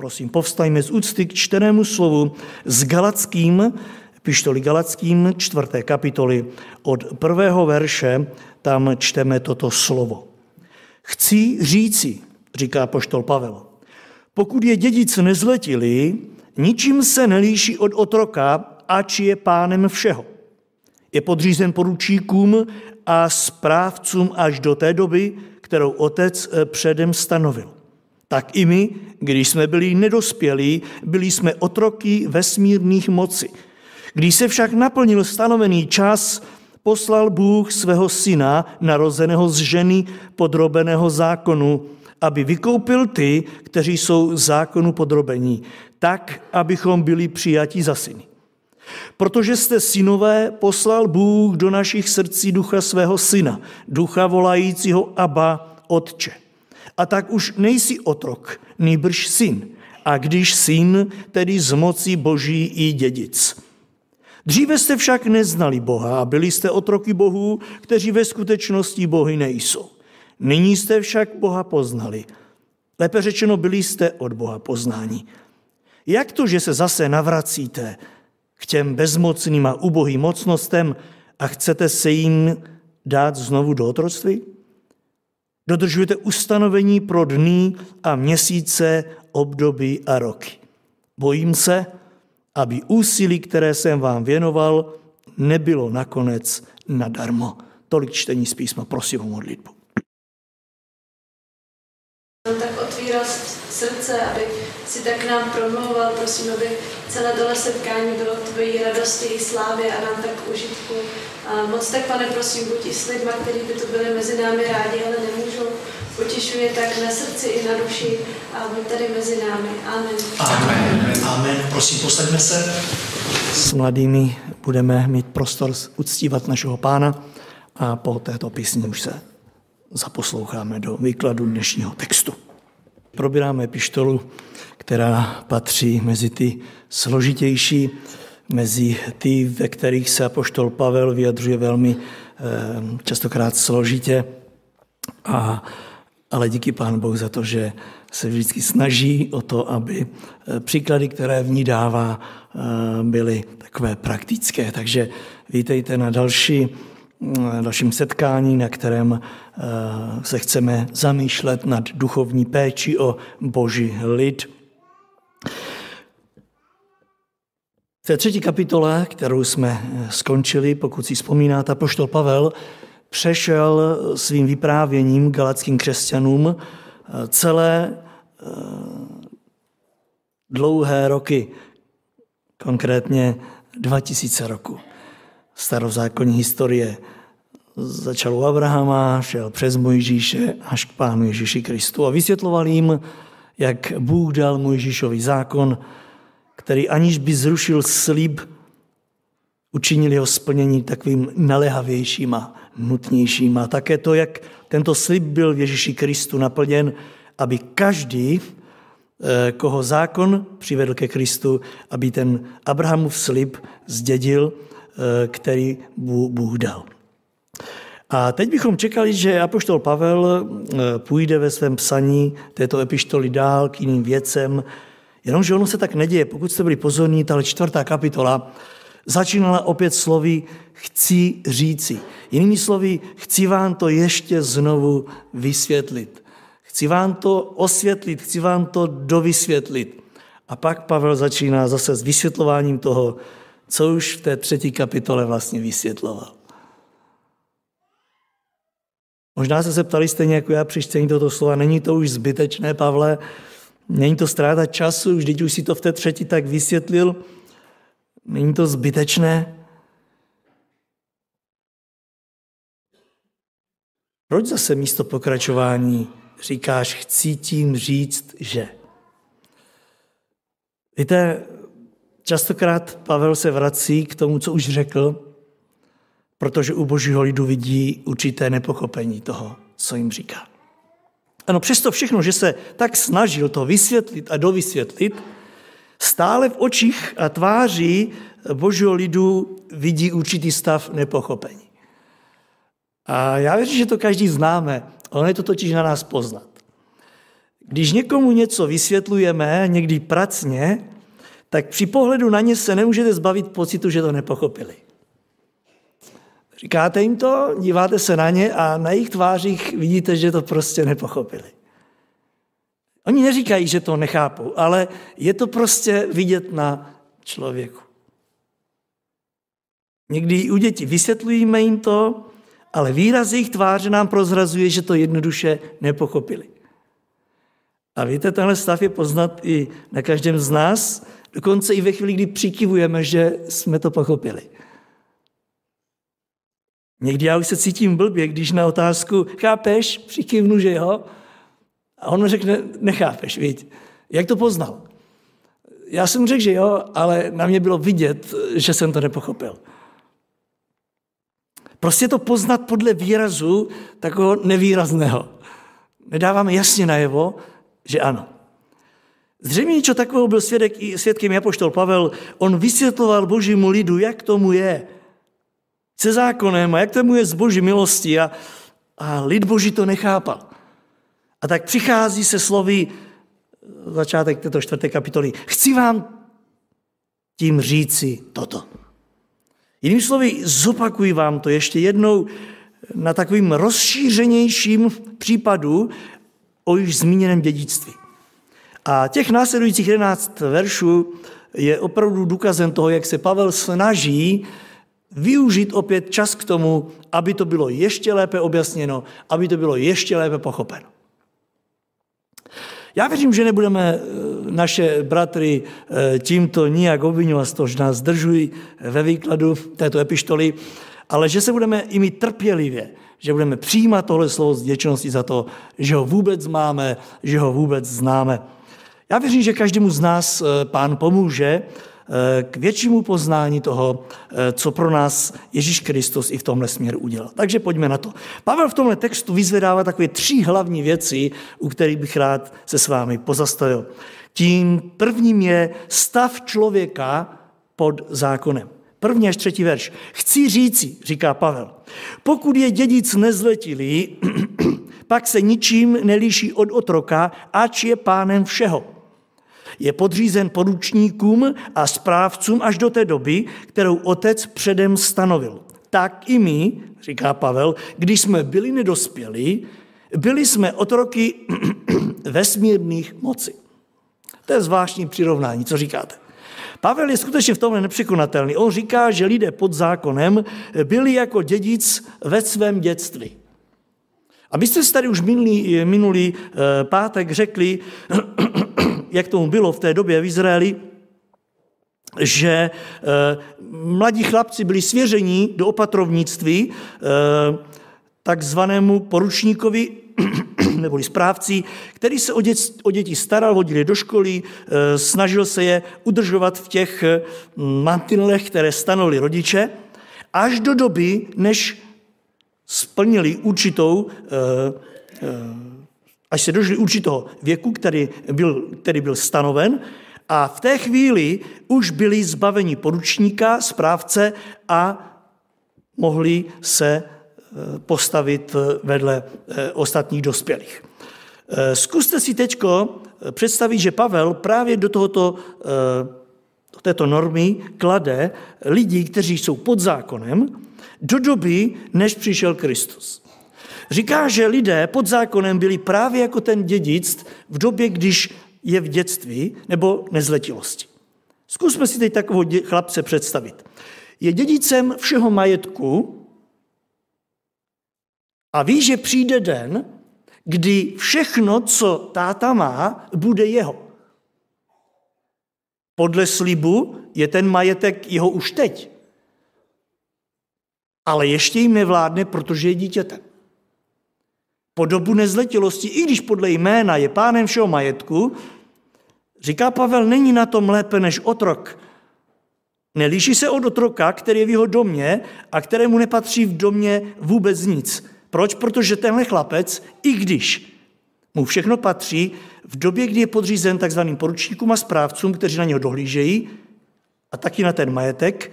Prosím, povstajme z úcty k čtenému slovu s Galackým, pištoli Galackým, čtvrté kapitoly, od prvého verše tam čteme toto slovo. Chci říci, říká poštol Pavel, pokud je dědic nezletilý, ničím se nelíší od otroka, ač je pánem všeho. Je podřízen poručíkům a správcům až do té doby, kterou otec předem stanovil. Tak i my, když jsme byli nedospělí, byli jsme otroky vesmírných moci. Když se však naplnil stanovený čas, poslal Bůh svého syna, narozeného z ženy podrobeného zákonu, aby vykoupil ty, kteří jsou zákonu podrobení, tak, abychom byli přijati za syny. Protože jste synové, poslal Bůh do našich srdcí ducha svého syna, ducha volajícího Abba, Otče. A tak už nejsi otrok, nýbrž syn. A když syn, tedy z moci boží i dědic. Dříve jste však neznali Boha a byli jste otroky Bohů, kteří ve skutečnosti Bohy nejsou. Nyní jste však Boha poznali. Lépe řečeno, byli jste od Boha poznáni. Jak to, že se zase navracíte k těm bezmocným a ubohým mocnostem a chcete se jim dát znovu do otroctví? Dodržujete ustanovení pro dny a měsíce, období a roky. Bojím se, aby úsilí, které jsem vám věnoval, nebylo nakonec nadarmo. Tolik čtení z písma, prosím o modlitbu. Tak otvíral srdce, aby si tak nám promlouval, prosím, aby celé tohle setkání bylo tvojí radosti i slávě a nám tak užitku. A moc tak, pane, prosím, buď i s lidma, kteří by tu byli mezi námi rádi, ale nemůžou. Potěšuje tak na srdci i na duši a buď tady mezi námi. Amen. Amen. Amen. Prosím, posaďme se. S mladými budeme mít prostor uctívat našeho pána a po této písni už se zaposloucháme do výkladu dnešního textu. Probíráme pištolu, která patří mezi ty složitější, mezi ty, ve kterých se apoštol Pavel vyjadřuje velmi eh, častokrát složitě. A, ale díky Pán Bohu za to, že se vždycky snaží o to, aby eh, příklady, které v ní dává, eh, byly takové praktické. Takže vítejte na další, dalším setkání, na kterém se chceme zamýšlet nad duchovní péči o boží lid. V té třetí kapitole, kterou jsme eh, skončili, pokud si vzpomínáte, poštol Pavel přešel svým vyprávěním galackým křesťanům eh, celé eh, dlouhé roky, konkrétně 2000 roku. Starozákonní historie začal u Abrahama, šel přes Mojžíše až k Pánu Ježíši Kristu a vysvětloval jim, jak Bůh dal Mojžíšový zákon, který aniž by zrušil slib, učinil jeho splnění takovým nalehavějším a nutnějším. A také to, jak tento slib byl v Ježíši Kristu naplněn, aby každý, eh, koho zákon přivedl ke Kristu, aby ten Abrahamův slib zdědil, který Bůh dal. A teď bychom čekali, že apoštol Pavel eh, půjde ve svém psaní této epištoly dál k jiným věcem, jenomže ono se tak neděje. Pokud jste byli pozorní, tahle čtvrtá kapitola začínala opět slovy chci říci. Jinými slovy, chci vám to ještě znovu vysvětlit. Chci vám to osvětlit, chci vám to dovysvětlit. A pak Pavel začíná zase s vysvětlováním toho, co už v té třetí kapitole vlastně vysvětloval. Možná se zeptali stejně jako já při čtení tohoto slova, není to už zbytečné, Pavle, není to ztráta času, vždyť už si to v té třetí tak vysvětlil, není to zbytečné? Proč zase místo pokračování říkáš, chci tím říct, že? Víte, častokrát Pavel se vrací k tomu, co už řekl, protože u božího lidu vidí určité nepochopení toho, co jim říká. Ano, přesto všechno, že se tak snažil to vysvětlit a dovysvětlit, stále v očích a tváří božího lidu vidí určitý stav nepochopení. A já věřím, že to každý známe. Ono je to totiž na nás poznat. Když někomu něco vysvětlujeme, někdy pracně, tak při pohledu na ně se nemůžete zbavit pocitu, že to nepochopili. Říkáte jim to, díváte se na ně a na jejich tvářích vidíte, že to prostě nepochopili. Oni neříkají, že to nechápou, ale je to prostě vidět na člověku. Někdy u dětí vysvětlujeme jim to, ale výraz jejich tváře nám prozrazuje, že to jednoduše nepochopili. A víte, tenhle stav je poznat i na každém z nás, dokonce i ve chvíli, kdy přikivujeme, že jsme to pochopili. Někdy já už se cítím blbě, když na otázku chápeš, přikivnu, že jo, a on mi řekne, nechápeš, víš, jak to poznal? Já jsem řekl, že jo, ale na mě bylo vidět, že jsem to nepochopil. Prostě to poznat podle výrazu takového nevýrazného. Nedáváme jasně najevo, že ano. Zřejmě něco takového byl svědek, svědkem Japoštol Pavel. On vysvětloval božímu lidu, jak tomu je se zákonem a jak tomu je z boží milosti a, a lid boží to nechápal. A tak přichází se slovy, začátek této čtvrté kapitoly, chci vám tím říci toto. Jinými slovy, zopakuji vám to ještě jednou na takovým rozšířenějším případu o již zmíněném dědictví. A těch následujících 11 veršů je opravdu důkazem toho, jak se Pavel snaží využít opět čas k tomu, aby to bylo ještě lépe objasněno, aby to bylo ještě lépe pochopeno. Já věřím, že nebudeme eh, naše bratry eh, tímto nijak obvinovat z toho, že nás zdržují ve výkladu této epištoly, ale že se budeme i my trpělivě, že budeme přijímat tohle slovo s vděčností za to, že ho vůbec máme, že ho vůbec známe. Já věřím, že každému z nás eh, pán pomůže k většímu poznání toho, co pro nás Ježíš Kristus i v tomhle směru udělal. Takže pojďme na to. Pavel v tomhle textu vyzvedává takové tři hlavní věci, u kterých bych rád se s vámi pozastavil. Tím prvním je stav člověka pod zákonem. První až třetí verš. Chci říci, říká Pavel, pokud je dědic nezletilý, pak se ničím nelíší od otroka, ač je pánem všeho. Je podřízen poručníkům a správcům až do té doby, kterou otec předem stanovil. Tak i my, říká Pavel, když jsme byli nedospělí, byli jsme otroky vesmírných moci. To je zvláštní přirovnání, co říkáte? Pavel je skutečně v tomhle nepřekonatelný. On říká, že lidé pod zákonem byli jako dědic ve svém dětství. A vy jste si tady už minulý, minulý eh, pátek řekli, jak tomu bylo v té době v Izraeli, že eh, mladí chlapci byli svěření do opatrovnictví eh, takzvanému poručníkovi neboli správci, který se o, dět, o děti staral, hodil je do školy, e, snažil se je udržovat v těch mantinelech, které stanovili rodiče, až do doby, než splnili určitou, až se dožili určitého věku, který byl, který byl stanoven, a v té chvíli už byli zbaveni poručníka, správce a mohli se postavit vedle eh, ostatních dospělých. Eh, zkuste si teď představit, že Pavel právě do tohoto, eh, do této normy klade lidi, kteří jsou pod zákonem, do doby, než přišel Kristus. Říká, že lidé pod zákonem byli právě jako ten dědic v době, když je v dětství nebo nezletilosti. Zkusme si teď takového chlapce představit. Je dědicem všeho majetku, a ví, že přijde den, kdy všechno, co táta má, bude jeho. Podle slibu je ten majetek jeho už teď. Ale ještě jim nevládne, protože je dítětem. Po dobu nezletilosti, i když podle jména je pánem všeho majetku, říká Pavel, není na tom lépe než otrok. Nelíší se od otroka, který je v jeho domě a kterému nepatří v domě vůbec nic. Proč? Protože tenhle chlapec, i když mu všechno patří, v době, kdy je podřízen takzvaným poručníkům a správcům, kteří na něho dohlížejí, a taky na ten majetek,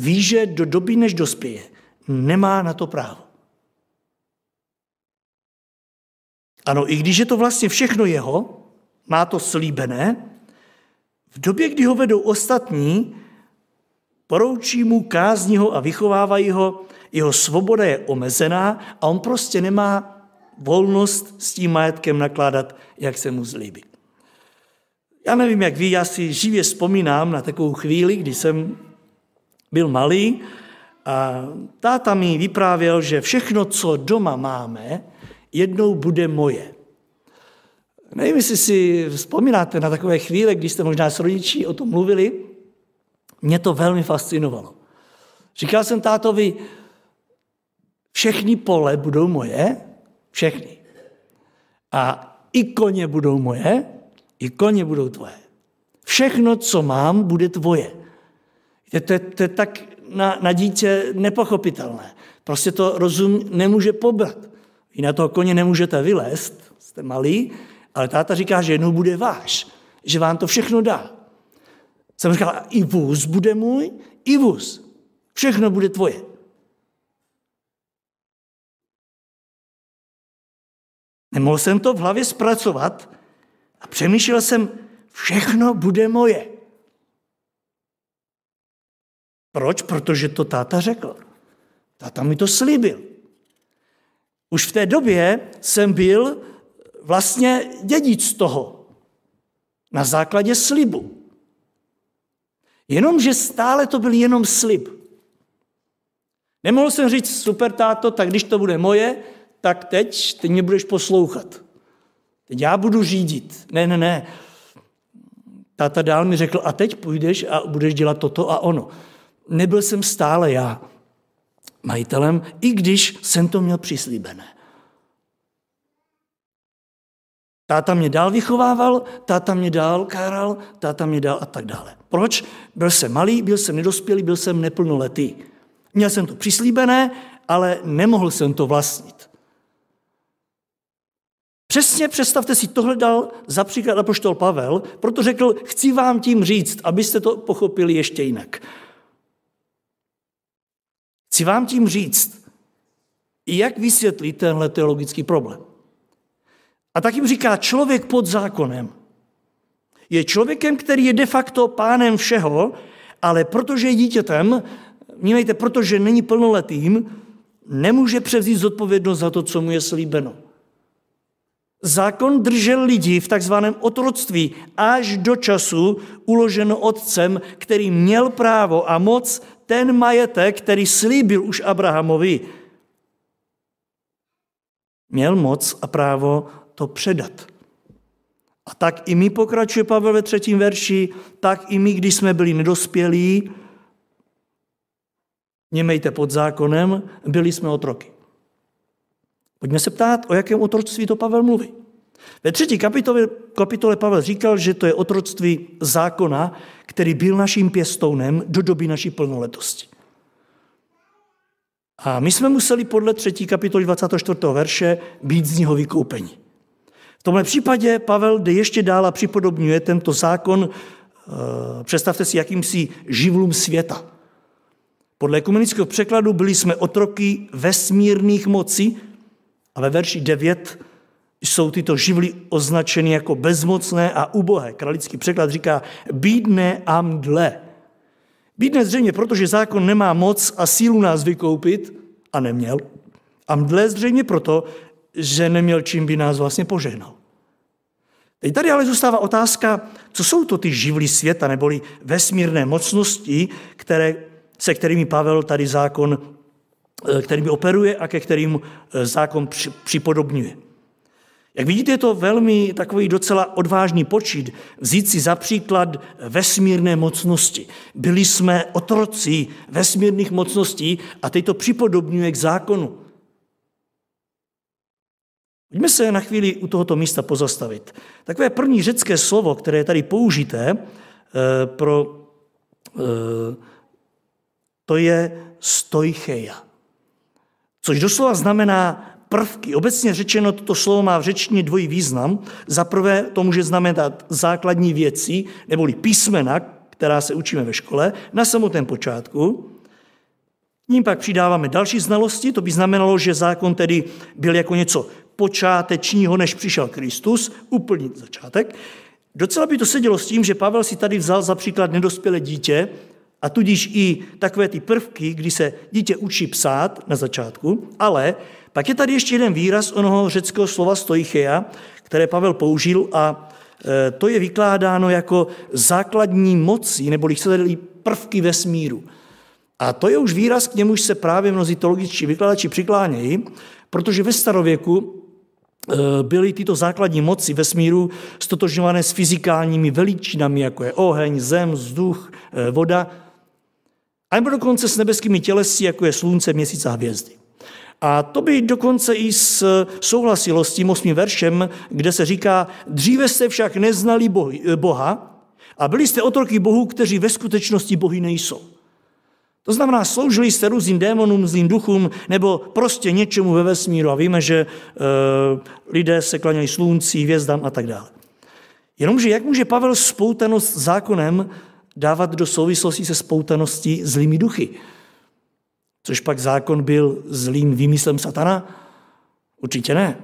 ví, že do doby, než dospěje, nemá na to právo. Ano, i když je to vlastně všechno jeho, má to slíbené, v době, kdy ho vedou ostatní, poroučí mu, kázní ho a vychovávají ho, jeho svoboda je omezená a on prostě nemá volnost s tím majetkem nakládat, jak se mu zlíbí. Já nevím, jak vy, já si živě vzpomínám na takovou chvíli, kdy jsem byl malý a táta mi vyprávěl, že všechno, co doma máme, jednou bude moje. Nevím, jestli si vzpomínáte na takové chvíle, kdy jste možná s rodiči o tom mluvili. Mě to velmi fascinovalo. Říkal jsem tátovi, všechny pole budou moje, všechny. A i koně budou moje, i koně budou tvoje. Všechno, co mám, bude tvoje. To, to, to je tak na, na dítě nepochopitelné. Prostě to rozum nemůže pobrat. Vy na toho koně nemůžete vylézt, jste malý, ale táta říká, že jednou bude váš, že vám to všechno dá. Jsem říkal, i vůz bude můj, i vůz. Všechno bude tvoje. Nemohl jsem to v hlavě zpracovat a přemýšlel jsem, všechno bude moje. Proč? Protože to táta řekl. Táta mi to slíbil. Už v té době jsem byl vlastně dědic toho. Na základě slibu. Jenomže stále to byl jenom slib. Nemohl jsem říct, super táto, tak když to bude moje, tak teď, teď mě budeš poslouchat. Teď já budu řídit. Ne, ne, ne. Táta dál mi řekl, a teď půjdeš a budeš dělat toto a ono. Nebyl jsem stále já majitelem, i když jsem to měl přislíbené. Táta mě dál vychovával, táta mě dál káral, táta mě dál a tak dále. Proč? Byl jsem malý, byl jsem nedospělý, byl jsem neplnoletý. Měl jsem to přislíbené, ale nemohl jsem to vlastnit. Přesně představte si, tohle dal za příklad apoštol Pavel, proto řekl, chci vám tím říct, abyste to pochopili ještě jinak. Chci vám tím říct, jak vysvětlit tenhle teologický problém. A tak jim říká, člověk pod zákonem je člověkem, který je de facto pánem všeho, ale protože je dítětem, vnímejte, protože není plnoletým, nemůže převzít zodpovědnost za to, co mu je slíbeno. Zákon držel lidi v takzvaném otroctví až do času uloženo otcem, který měl právo a moc ten majetek, který slíbil už Abrahamovi, měl moc a právo to předat. A tak i my, pokračuje Pavel ve třetím verši, tak i my, když jsme byli nedospělí, němejte pod zákonem, byli jsme otroky. Pojďme se ptát, o jakém otroctví to Pavel mluví. Ve třetí kapitole, kapitole Pavel říkal, že to je otroctví zákona, který byl naším pěstounem do doby naší plnoletosti. A my jsme museli podle třetí kapitoly 24. verše být z něho vykoupeni. V tomhle případě Pavel jde ještě dál a připodobňuje tento zákon, eh, představte si, jakýmsi živlům světa. Podle ekumenického překladu byli jsme otroky vesmírných mocí a ve verši 9 jsou tyto živly označeny jako bezmocné a ubohé. Kralický překlad říká bídné a mdle. Bídné zřejmě, protože zákon nemá moc a sílu nás vykoupit, a neměl. A mdle zřejmě proto, že neměl čím by nás vlastně požehnal. Teď tady ale zůstává otázka, co jsou to ty živly světa, neboli vesmírné mocnosti, které, se kterými Pavel tady zákon, eh, kterými operuje a ke kterým eh, zákon připodobňuje. Jak vidíte, je to velmi takový docela odvážný počít vzít si za příklad vesmírné mocnosti. Byli jsme otroci vesmírných mocností a teď to připodobňuje k zákonu. Pojďme se na chvíli u tohoto místa pozastavit. Takové první řecké slovo, které je tady použité eh, pro, eh, to je stojcheja, což doslova znamená prvky. Obecně řečeno, toto slovo má v řečtině dvojí význam. Za prvé to může znamenat základní věci, neboli písmena, která se učíme ve škole, na samotném počátku. Ním pak přidáváme další znalosti, to by znamenalo, že zákon tedy byl jako něco počátečního, než přišel Kristus, úplný začátek. Docela by to sedělo s tím, že Pavel si tady vzal za příklad nedospělé dítě, a tudíž i takové ty prvky, kdy se dítě učí psát na začátku, ale pak je tady ještě jeden výraz onoho řeckého slova stoicheia, které Pavel použil a e, to je vykládáno jako základní moci, nebo chcete prvky vesmíru. A to je už výraz, k němuž se právě mnozí teologičtí vykladači přiklánějí, protože ve starověku e, byly tyto základní moci vesmíru stotožňované s fyzikálními veličinami, jako je oheň, zem, vzduch, e, voda, a nebo dokonce s nebeskými tělesy, jako je slunce, měsíc a hvězdy. A to by dokonce i souhlasilo s tím osmým veršem, kde se říká, dříve jste však neznali Boha a byli jste otroky Bohu, kteří ve skutečnosti Bohy nejsou. To znamená, sloužili jste různým démonům, zlým duchům nebo prostě něčemu ve vesmíru a víme, že e, lidé se klanějí slunci, hvězdám a tak dále. Jenomže jak může Pavel spoutanost zákonem dávat do souvislosti se spoutaností zlými duchy. Což pak zákon byl zlým výmyslem satana? Určitě ne.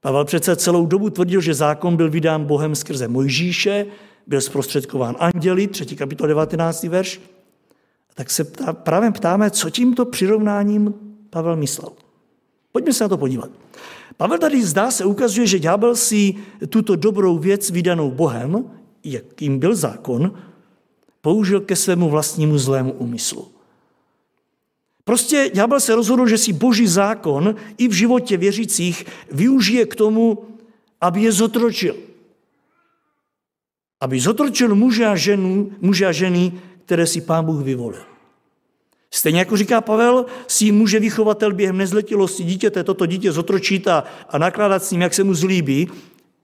Pavel přece celou dobu tvrdil, že zákon byl vydán Bohem skrze Mojžíše, byl zprostředkován anděli, 3. kapitol 19. verš. Tak se ptá, právě ptáme, co tímto přirovnáním Pavel myslel. Pojďme se na to podívat. Pavel tady zdá se ukazuje, že ďábel si tuto dobrou věc vydanou Bohem, jakým byl zákon, použil ke svému vlastnímu zlému úmyslu. Prostě ďábel se rozhodl, že si boží zákon i v životě věřících využije k tomu, aby je zotročil. Aby zotročil muže a, ženu, muže a ženy, které si pán Bůh vyvolil. Stejně jako říká Pavel, si může vychovatel během nezletilosti dítěte toto dítě zotročit a, a nakládat s ním, jak se mu zlíbí,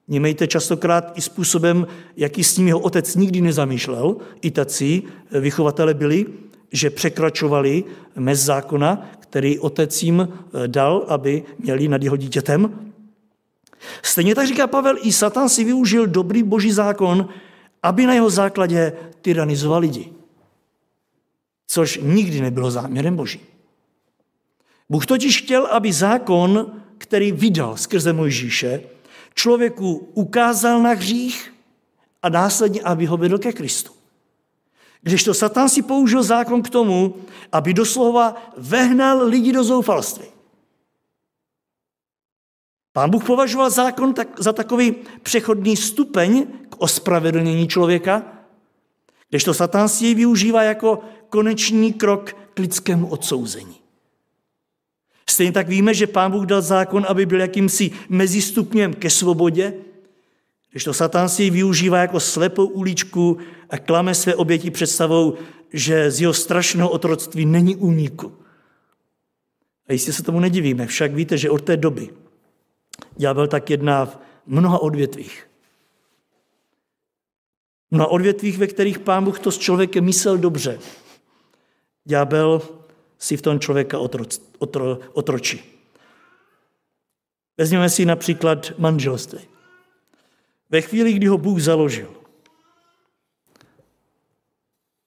Němejte častokrát i způsobem, jaký s ním jeho otec nikdy nezamýšlel. I tací vychovatele byli, že překračovali mez zákona, který otec jim eh, dal, aby měli nad jeho dítětem. Stejně tak říká Pavel, i Satan si využil dobrý boží zákon, aby na jeho základě tyranizoval lidi. Což nikdy nebylo záměrem boží. Bůh totiž chtěl, aby zákon, který vydal skrze Mojžíše, člověku ukázal na hřích a následně, aby ho vedl ke Kristu. Když to Satan si použil zákon k tomu, aby doslova vehnal lidi do zoufalství. Pán Bůh považoval zákon tak, za takový přechodný stupeň k ospravedlnění člověka, když to Satan si jej využívá jako konečný krok k lidskému odsouzení. Stejně tak víme, že Pán Bůh dal zákon, aby byl jakýmsi mezistupněm ke svobodě, když to Satan si využívá jako slepou uličku a klame své oběti představou, že z jeho strašného otroctví není úniku. A jistě se tomu nedivíme, však víte, že od té doby ďábel tak jedná v mnoha odvětvích. Mnoha odvětvích, ve kterých pán Bůh to s člověkem myslel dobře. Ďábel si v tom člověka otro, otro, otročí. Vezměme si například manželství. Ve chvíli, kdy ho Bůh založil,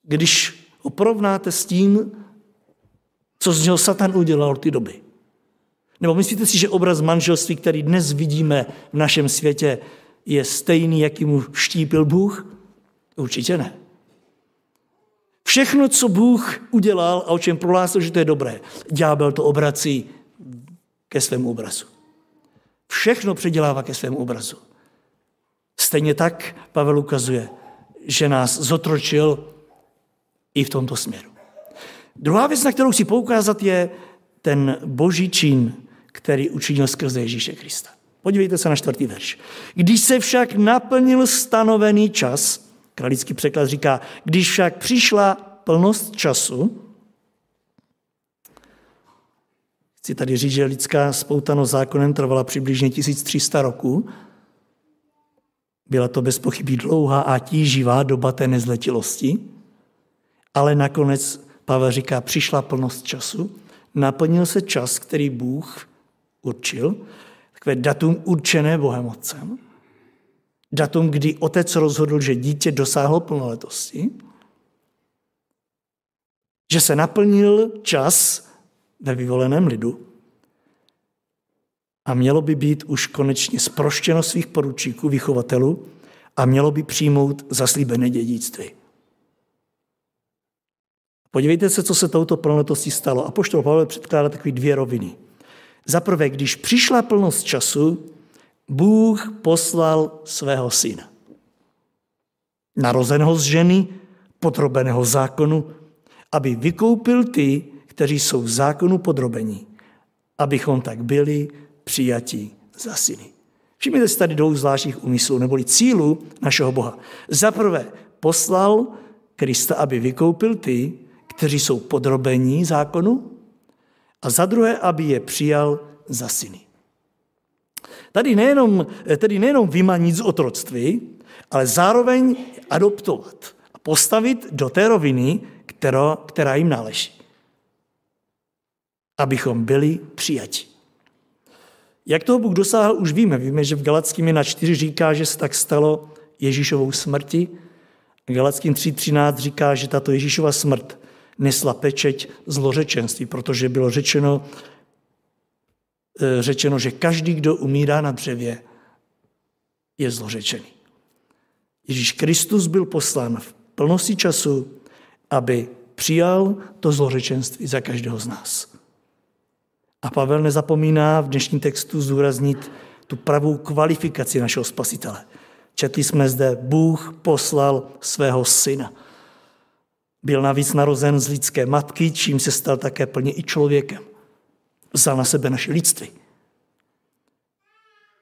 když ho porovnáte s tím, co z něho Satan udělal od té doby. Nebo myslíte si, že obraz manželství, který dnes vidíme v našem světě, je stejný, jaký mu vštípil Bůh? Určitě ne. Všechno, co Bůh udělal a o čem prohlásil, že to je dobré, ďábel to obrací ke svému obrazu. Všechno předělává ke svému obrazu. Stejně tak Pavel ukazuje, že nás zotročil i v tomto směru. Druhá věc, na kterou chci poukázat, je ten boží čin, který učinil skrze Ježíše Krista. Podívejte se na čtvrtý verš. Když se však naplnil stanovený čas, Kralický překlad říká, když však přišla plnost času, chci tady říct, že lidská spoutanost zákonem trvala přibližně 1300 roků, byla to bez pochyby dlouhá a tíživá doba té nezletilosti, ale nakonec Pavel říká, přišla plnost času, naplnil se čas, který Bůh určil, takové datum určené Bohem Otcem datum, kdy otec rozhodl, že dítě dosáhlo plnoletosti, že se naplnil čas ve vyvoleném lidu. a mělo by být už konečně sproštěno svých poručíků, vychovatelů a mělo by přijmout zaslíbené dědictví. Podívejte se, co se touto plnotostí stalo. A poštol Pavel předkládá takové dvě roviny. Za prvé, když přišla plnost času, Bůh poslal svého syna. Narozeného z ženy, podrobeného zákonu, aby vykoupil ty, kteří jsou zákonu podrobení, abychom tak byli přijatí za syny. Všimněte si tady dvou zvláštních úmyslů, neboli cílu našeho Boha. Za prvé, poslal Krista, aby vykoupil ty, kteří jsou podrobení zákonu, a za druhé, aby je přijal za syny. Tady nejenom, tedy nejenom vymanit z otroctví, ale zároveň adoptovat a postavit do té roviny, která, která jim náleží. Abychom byli přijati. Jak toho Bůh dosáhl, už víme. Víme, že v Galackým na 4 říká, že se tak stalo Ježíšovou smrti. Galackým 3.13 říká, že tato Ježíšova smrt nesla pečeť zlořečenství, protože bylo řečeno, řečeno, že každý, kdo umírá na dřevě, je zlořečený. Ježíš Kristus byl poslán v plnosti času, aby přijal to zlořečenství za každého z nás. A Pavel nezapomíná v dnešním textu zdůraznit tu pravou kvalifikaci našeho spasitele. Četli jsme zde, Bůh poslal svého syna. Byl navíc narozen z lidské matky, čím se stal také plně i člověkem. Vzal na sebe naše lidství.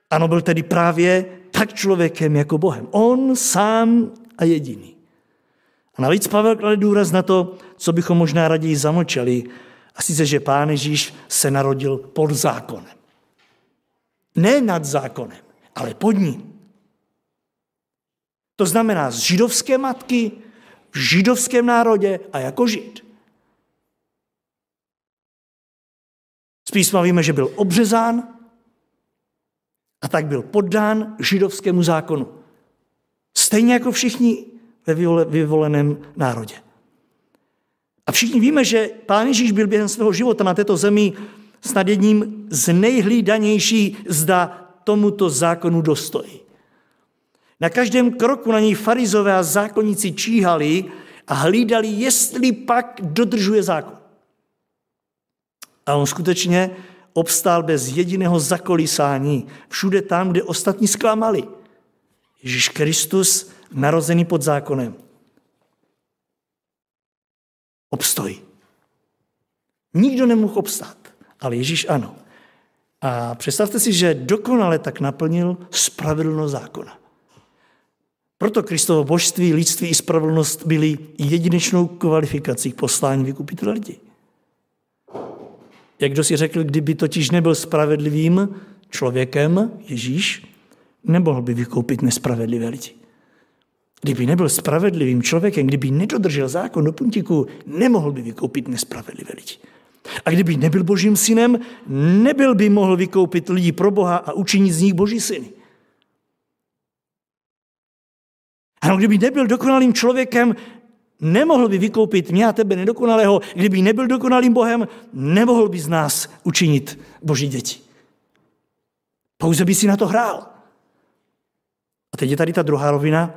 Ano, byl tedy právě tak člověkem jako Bohem. On sám a jediný. A navíc Pavel klade důraz na to, co bychom možná raději zamlčeli, a sice, že Pán Ježíš se narodil pod zákonem. Ne nad zákonem, ale pod ním. To znamená z židovské matky, v židovském národě a jako žid. Z písma víme, že byl obřezán a tak byl poddán židovskému zákonu. Stejně jako všichni ve vyvoleném národě. A všichni víme, že Pán Ježíš byl během svého života na této zemi snad jedním z nejhlídanější, zda tomuto zákonu dostojí. Na každém kroku na něj farizové a zákonníci číhali a hlídali, jestli pak dodržuje zákon. A on skutečně obstál bez jediného zakolísání všude tam, kde ostatní zklamali. Ježíš Kristus narozený pod zákonem obstojí. Nikdo nemohl obstát, ale Ježíš ano. A představte si, že dokonale tak naplnil spravedlnost zákona. Proto Kristovo božství, lidství i spravedlnost byly jedinečnou kvalifikací k poslání vykupitele lidí. Jak kdo si řekl, kdyby totiž nebyl spravedlivým člověkem, Ježíš, nemohl by vykoupit nespravedlivé lidi. Kdyby nebyl spravedlivým člověkem, kdyby nedodržel zákon do puntíku, nemohl by vykoupit nespravedlivé lidi. A kdyby nebyl božím synem, nebyl by mohl vykoupit lidi pro Boha a učinit z nich boží syny. Ano, kdyby nebyl dokonalým člověkem, nemohl by vykoupit mě a tebe nedokonalého. Kdyby nebyl dokonalým Bohem, nemohl by z nás učinit boží děti. Pouze by si na to hrál. A teď je tady ta druhá rovina,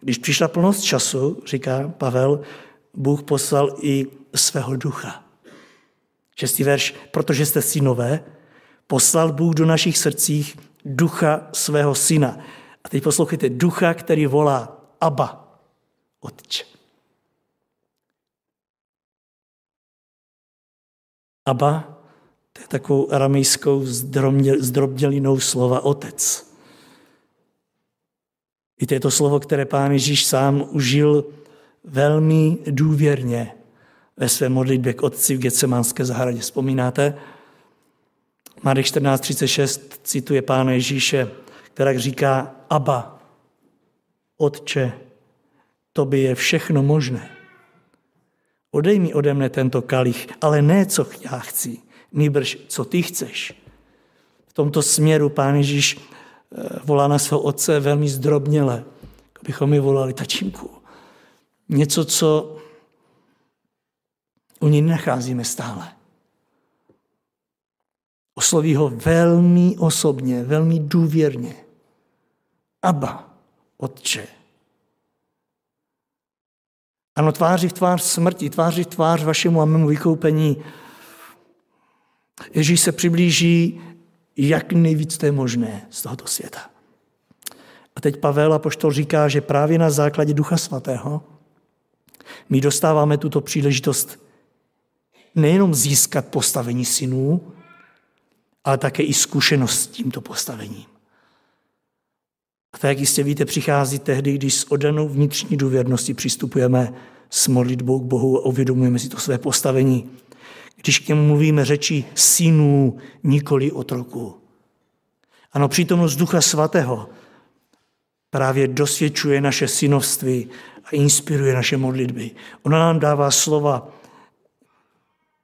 když přišla plnost času, říká Pavel, Bůh poslal i svého ducha. Šestý verš, protože jste synové, poslal Bůh do našich srdcích ducha svého syna. A teď poslouchejte, ducha, který volá Abba, Otče. Abba, to je takovou aramejskou zdrobnělinou slova otec. Víte, je to slovo, které pán Ježíš sám užil velmi důvěrně ve své modlitbě k otci v Getsemánské zahradě. Vzpomínáte? Marek 14.36 cituje pána Ježíše, která říká, Aba, Otče, by je všechno možné. Odej mi ode mne tento kalich, ale ne, co já chci, nýbrž, co ty chceš. V tomto směru pán Ježíš Eh, volá na svého otce velmi zdrobněle, bychom mi volali tačinku. Něco, co u něj nenacházíme stále. Osloví ho velmi osobně, velmi důvěrně. Aba, Otče. Ano, tváří v tvář smrti, tváří v tvář vašemu a mému vykoupení. Ježíš se přiblíží, jak nejvíc to je možné z tohoto světa. A teď Pavel a poštol říká, že právě na základě Ducha Svatého my dostáváme tuto příležitost nejenom získat postavení synů, ale také i zkušenost s tímto postavením. A jak jistě víte, přichází tehdy, když s odanou vnitřní důvěrností přistupujeme s modlitbou k Bohu a uvědomujeme si to své postavení. Když k němu mluvíme řeči synů, nikoli otroku. Ano, přítomnost Ducha Svatého právě dosvědčuje naše synovství a inspiruje naše modlitby. Ona nám dává slova,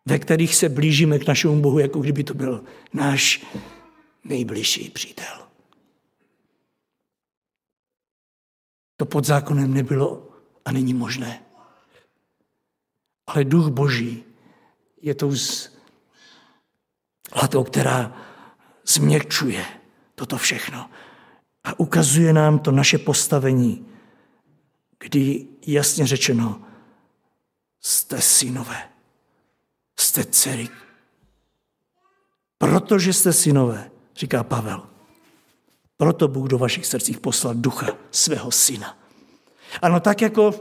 ve kterých se blížíme k našemu Bohu, jako kdyby to byl náš nejbližší přítel. To pod zákonem nebylo a není možné. Ale duch Boží je tou latou, která změkčuje toto všechno a ukazuje nám to naše postavení, kdy jasně řečeno, jste synové, jste dcery. Protože jste synové, říká Pavel, proto Bůh do vašich srdcích poslal ducha svého syna. Ano, tak jako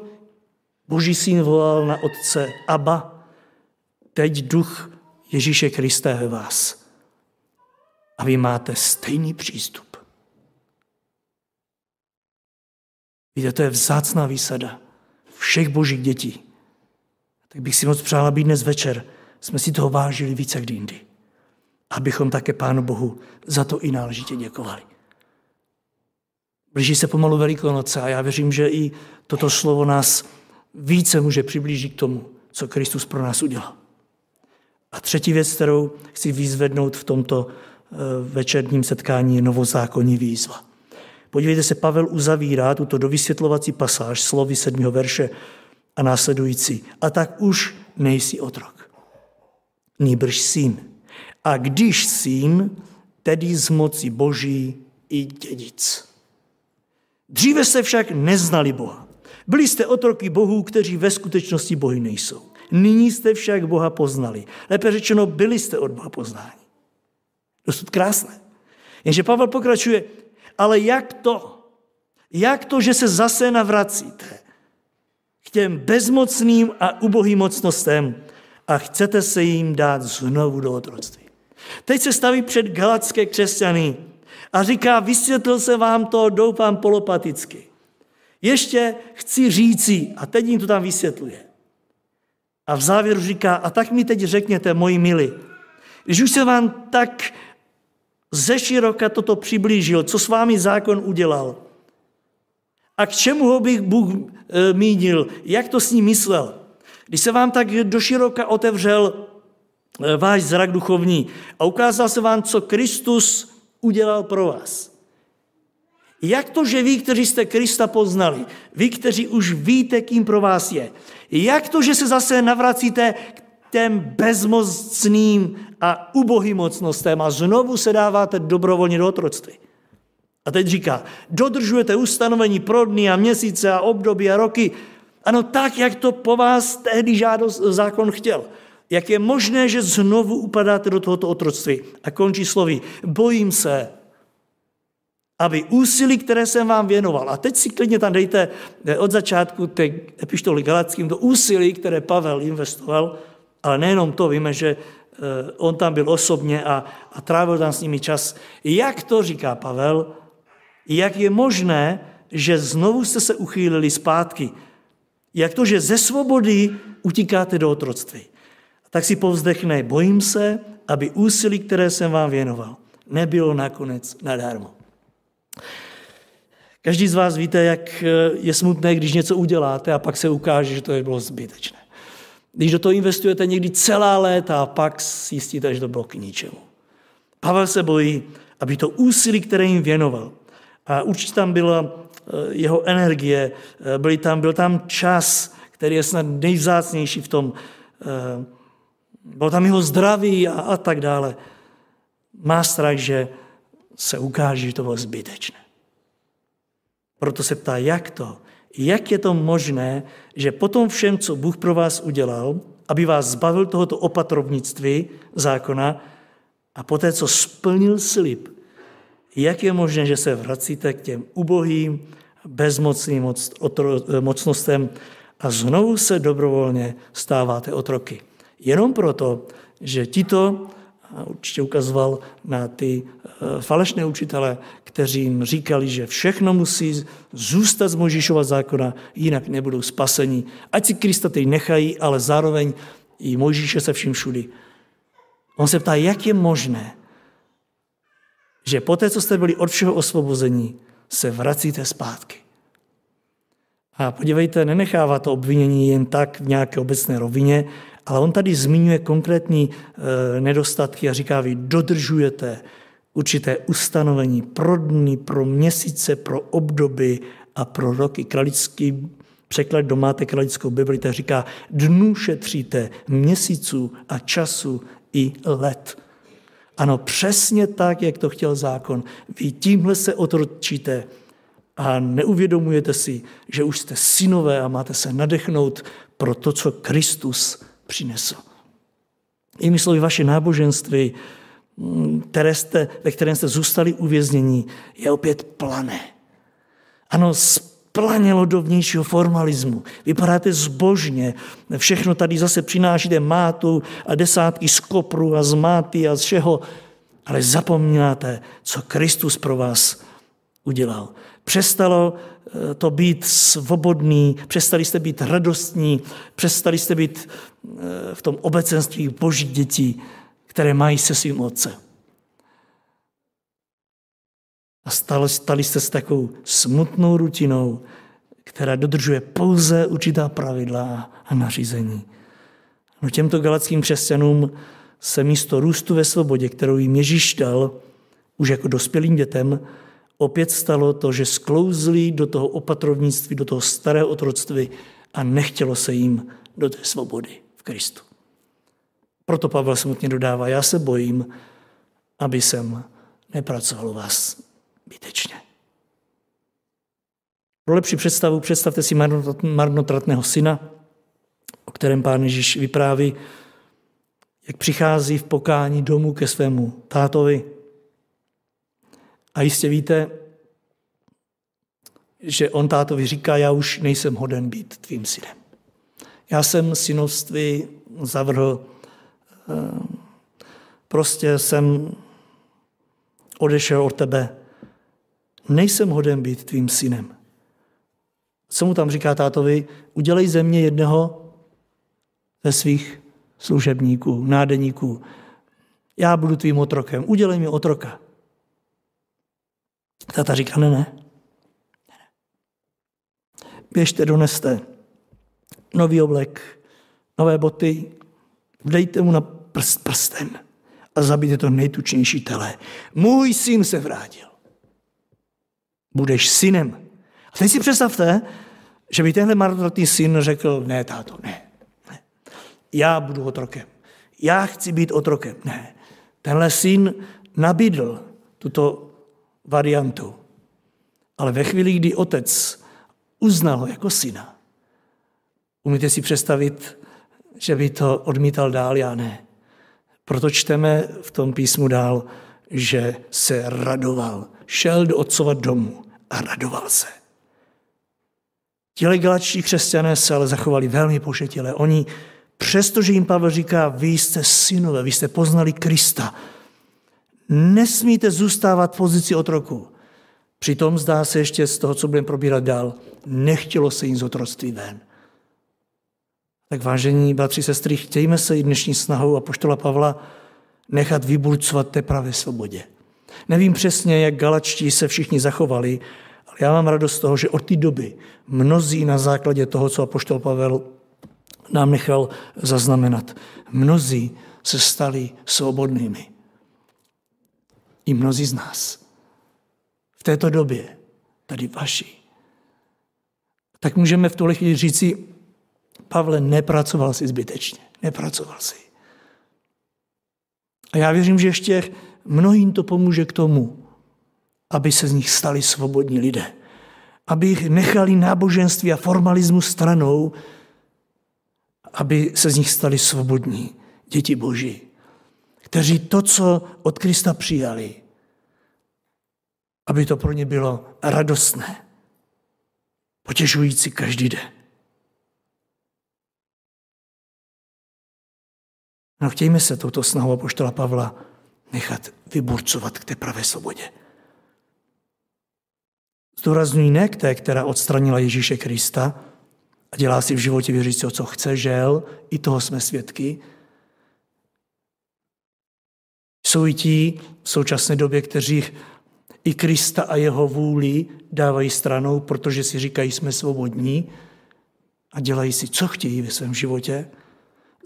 Boží syn volal na otce Abba, teď duch Ježíše Krista ve vás. A vy máte stejný přístup. Víte, to je vzácná výsada všech božích dětí. Tak bych si moc přála být dnes večer. Jsme si toho vážili více jak jindy. Abychom také Pánu Bohu za to i náležitě děkovali. Blíží se pomalu Velikonoce a já věřím, že i toto slovo nás více může přiblížit k tomu, co Kristus pro nás udělal. A třetí věc, kterou chci vyzvednout v tomto eh, večerním setkání, je novozákonní výzva. Podívejte se, Pavel uzavírá tuto dovysvětlovací pasáž slovy sedmého verše a následující. A tak už nejsi otrok, nýbrž syn. A když syn, tedy z moci boží i dědic. Dříve jste však neznali Boha. Byli jste otroky Bohů, kteří ve skutečnosti Bohy nejsou. Nyní jste však Boha poznali. Lépe řečeno, byli jste od Boha poznáni. Dosud krásné. Jenže Pavel pokračuje, ale jak to? Jak to, že se zase navracíte k těm bezmocným a ubohým mocnostem a chcete se jim dát znovu do otroctví? Teď se staví před galacké křesťany a říká, vysvětlil se vám to, doufám, polopaticky. Ještě chci říci, a teď jim to tam vysvětluje. A v závěru říká, a tak mi teď řekněte, moji milí, když už se vám tak ze široka toto přiblížil, co s vámi zákon udělal. A k čemu ho bych Bůh e, mínil, jak to s ním myslel. Když se vám tak do široka otevřel e, váš zrak duchovní a ukázal se vám, co Kristus udělal pro vás. Jak to, že vy, kteří jste Krista poznali, vy, kteří už víte, kým pro vás je, jak to, že se zase navracíte k těm bezmocným a ubohým mocnostem a znovu se dáváte dobrovolně do otroctví. A teď říká, dodržujete ustanovení pro dny a měsíce a období a roky. Ano, tak, jak to po vás tehdy žádost, zákon chtěl. Jak je možné, že znovu upadáte do tohoto otroctví? A končí slovy, bojím se, aby úsilí, které jsem vám věnoval, a teď si klidně tam dejte eh, od začátku té epištoly Galackým, to úsilí, které Pavel investoval, ale nejenom to, víme, že eh, on tam byl osobně a, a trávil tam s nimi čas. Jak to říká Pavel? Jak je možné, že znovu jste se uchýlili zpátky? Jak to, že ze svobody utíkáte do otroctví? Tak si povzdechne, bojím se, aby úsilí, které jsem vám věnoval, nebylo nakonec nadarmo. Každý z vás víte, jak eh, je smutné, když něco uděláte a pak se ukáže, že to je bylo zbytečné. Když do toho investujete někdy celá léta a pak zjistíte, že to bylo k ničemu. Pavel se bojí, aby to úsilí, které jim věnoval, a určitě tam byla eh, jeho energie, eh, byl tam, byl tam čas, který je snad nejvzácnější v tom, bylo tam jeho zdraví a, a tak dále. má strach, že se ukáže, že to bylo zbytečné. Proto se ptá, jak to? Jak je to možné, že po tom všem, co Bůh pro vás udělal, aby vás zbavil tohoto opatrovnictví zákona a poté, co splnil slib, jak je možné, že se vracíte k těm ubohým, bezmocným mocnostem a znovu se dobrovolně stáváte otroky. Jenom proto, že tito, určitě ukazoval na ty eh, falešné učitele, kteří jim říkali, že všechno musí zůstat z Možíšova zákona, jinak nebudou spaseni. Ať si Krista teď nechají, ale zároveň i Možíše se vším všudy. On se ptá, jak je možné, že poté, co jste byli od všeho osvobození, se vracíte zpátky. A podívejte, nenechává to obvinění jen tak v nějaké obecné rovině, ale on tady zmiňuje konkrétní e, nedostatky a říká, vy dodržujete určité ustanovení pro dny, pro měsíce, pro obdoby a pro roky. Kralický překlad, kdo máte kralickou Bibli, tak říká, dnů šetříte, měsíců a času i let. Ano, přesně tak, jak to chtěl zákon. Vy tímhle se otročíte a neuvědomujete si, že už jste synové a máte se nadechnout pro to, co Kristus přinesl. I slovy, vaše náboženství, které jste, ve kterém jste zůstali uvěznění, je opět plané. Ano, splanělo do vnějšího formalismu. Vypadáte zbožně, všechno tady zase přinášíte mátu a desátky z kopru a z máty a z všeho, ale zapomínáte, co Kristus pro vás udělal. Přestalo eh, to být svobodný, přestali jste být radostní, přestali jste být eh, v tom obecenství boží dětí, které mají se svým otcem. A stali, stali jste s takovou smutnou rutinou, která dodržuje pouze určitá pravidla a nařízení. No těmto galackým křesťanům se místo růstu ve svobodě, kterou jim Ježíš dal, už jako dospělým dětem, opět stalo to, že sklouzli do toho opatrovnictví, do toho starého otroctví a nechtělo se jim do té svobody v Kristu. Proto Pavel smutně dodává, já se bojím, aby jsem nepracoval vás bytečně. Pro lepší představu představte si marnotratného syna, o kterém pán Ježíš vypráví, jak přichází v pokání domů ke svému tátovi. A jistě víte, že on tátovi říká, já už nejsem hoden být tvým synem. Já jsem synovství zavrhl, eh, prostě jsem odešel od tebe. Nejsem hoden být tvým synem. Co mu tam říká tátovi? Udělej ze mě jednoho ze svých služebníků, nádeníků. Já budu tvým otrokem. Udělej mi otroka. Tata říká, ne, ne. Běžte, doneste nový oblek, nové boty, dejte mu na prst prstem a zabijte to nejtučnější tele. Můj syn se vrátil. Budeš synem. A teď si představte, že by tenhle marnotratný syn řekl, ne, táto, ne, ne. Já budu otrokem. Já chci být otrokem. Ne. Tenhle syn nabídl tuto variantu. Ale ve chvíli, kdy otec uznal ho jako syna, umíte si představit, že by to odmítal dál, já ne. Proto čteme v tom písmu dál, že se radoval. Šel do otcova domu a radoval se. Ti galačtí křesťané se ale zachovali velmi pošetile. Oni, přestože jim Pavel říká, vy jste synové, vy jste poznali Krista, nesmíte zůstávat v pozici otroku. Přitom zdá se ještě z toho, co budeme probírat dál, nechtělo se jim z otroctví ven. Tak vážení bratři, sestry, chtějme se i dnešní snahou a poštola Pavla nechat vyburcovat té pravé svobodě. Nevím přesně, jak galačtí se všichni zachovali, ale já mám radost z toho, že od té doby mnozí na základě toho, co apoštol Pavel nám nechal zaznamenat, mnozí se stali svobodnými. I mnozí z nás. V této době, tady vaši. Tak můžeme v tuhle chvíli říci, Pavle, nepracoval si zbytečně. Nepracoval si. A já věřím, že ještě mnohým to pomůže k tomu, aby se z nich stali svobodní lidé. Aby jich nechali náboženství a formalismu stranou, aby se z nich stali svobodní děti Boží, kteří to, co od Krista přijali, aby to pro ně bylo radostné, potěšující každý den. No chtějme se touto snahou poštola Pavla nechat vyburcovat k té pravé svobodě. Zdůrazňují ne k té, která odstranila Ježíše Krista a dělá si v životě věřícího, co chce, žel, i toho jsme svědky. Jsou i ti v současné době, kteří i Krista a jeho vůli dávají stranou, protože si říkají, jsme svobodní a dělají si, co chtějí ve svém životě.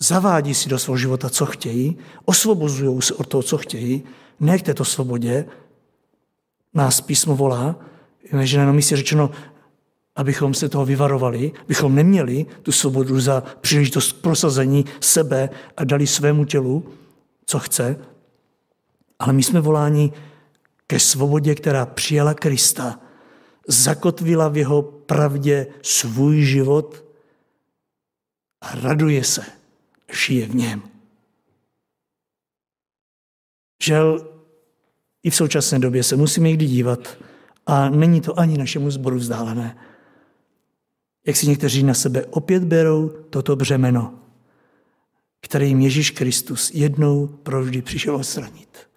Zavádí si do svého života, co chtějí, osvobozují se od toho, co chtějí, ne k této svobodě. Nás písmo volá, že na místě řečeno, abychom se toho vyvarovali, bychom neměli tu svobodu za příležitost prosazení sebe a dali svému tělu, co chce, ale my jsme voláni ke svobodě, která přijala Krista, zakotvila v jeho pravdě svůj život a raduje se, žije v něm. Žel, i v současné době se musíme někdy dívat a není to ani našemu zboru vzdálené. Jak si někteří na sebe opět berou toto břemeno, které jim Ježíš Kristus jednou provždy přišel odstranit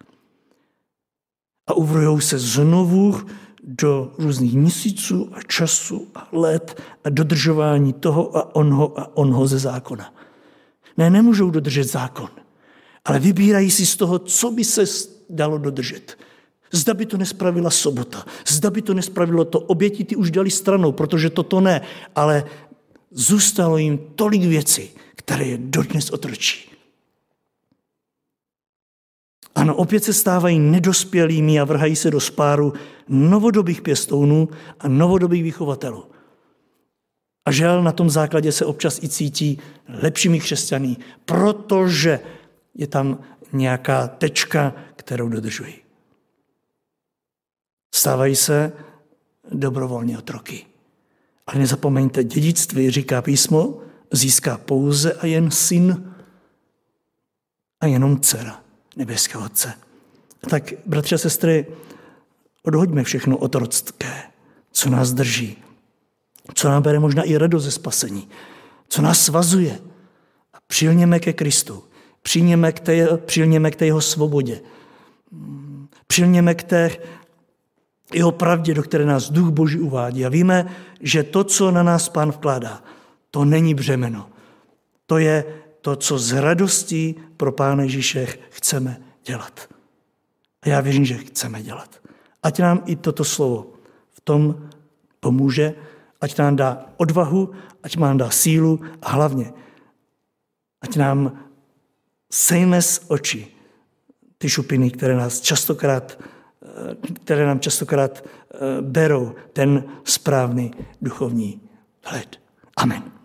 a uvrhou se znovu do různých měsíců a času a let a dodržování toho a onho a onho ze zákona. Ne, nemůžou dodržet zákon, ale vybírají si z toho, co by se dalo dodržet. Zda by to nespravila sobota, zda by to nespravilo to, oběti ty už dali stranou, protože toto ne, ale zůstalo jim tolik věcí, které je dodnes otročí. Ano, opět se stávají nedospělými a vrhají se do spáru novodobých pěstounů a novodobých vychovatelů. A žel na tom základě se občas i cítí lepšími křesťany, protože je tam nějaká tečka, kterou dodržují. Stávají se dobrovolně otroky. Ale nezapomeňte, dědictví, říká písmo, získá pouze a jen syn a jenom dcera nebeského Otce. Tak, bratři a sestry, odhoďme všechno otroctké, co nás drží, co nám bere možná i radost ze spasení, co nás svazuje. A přilněme ke Kristu, přilněme k té, přilněme k té jeho svobodě, přilněme k té jeho pravdě, do které nás Duch Boží uvádí. A víme, že to, co na nás Pán vkládá, to není břemeno. To je to, co z radostí pro Pána Ježíše chceme dělat. A já věřím, že chceme dělat. Ať nám i toto slovo v tom pomůže, ať nám dá odvahu, ať nám dá sílu a hlavně, ať nám sejme z očí ty šupiny, které nás častokrát, které nám častokrát eh, berou ten správný duchovní hled. Amen.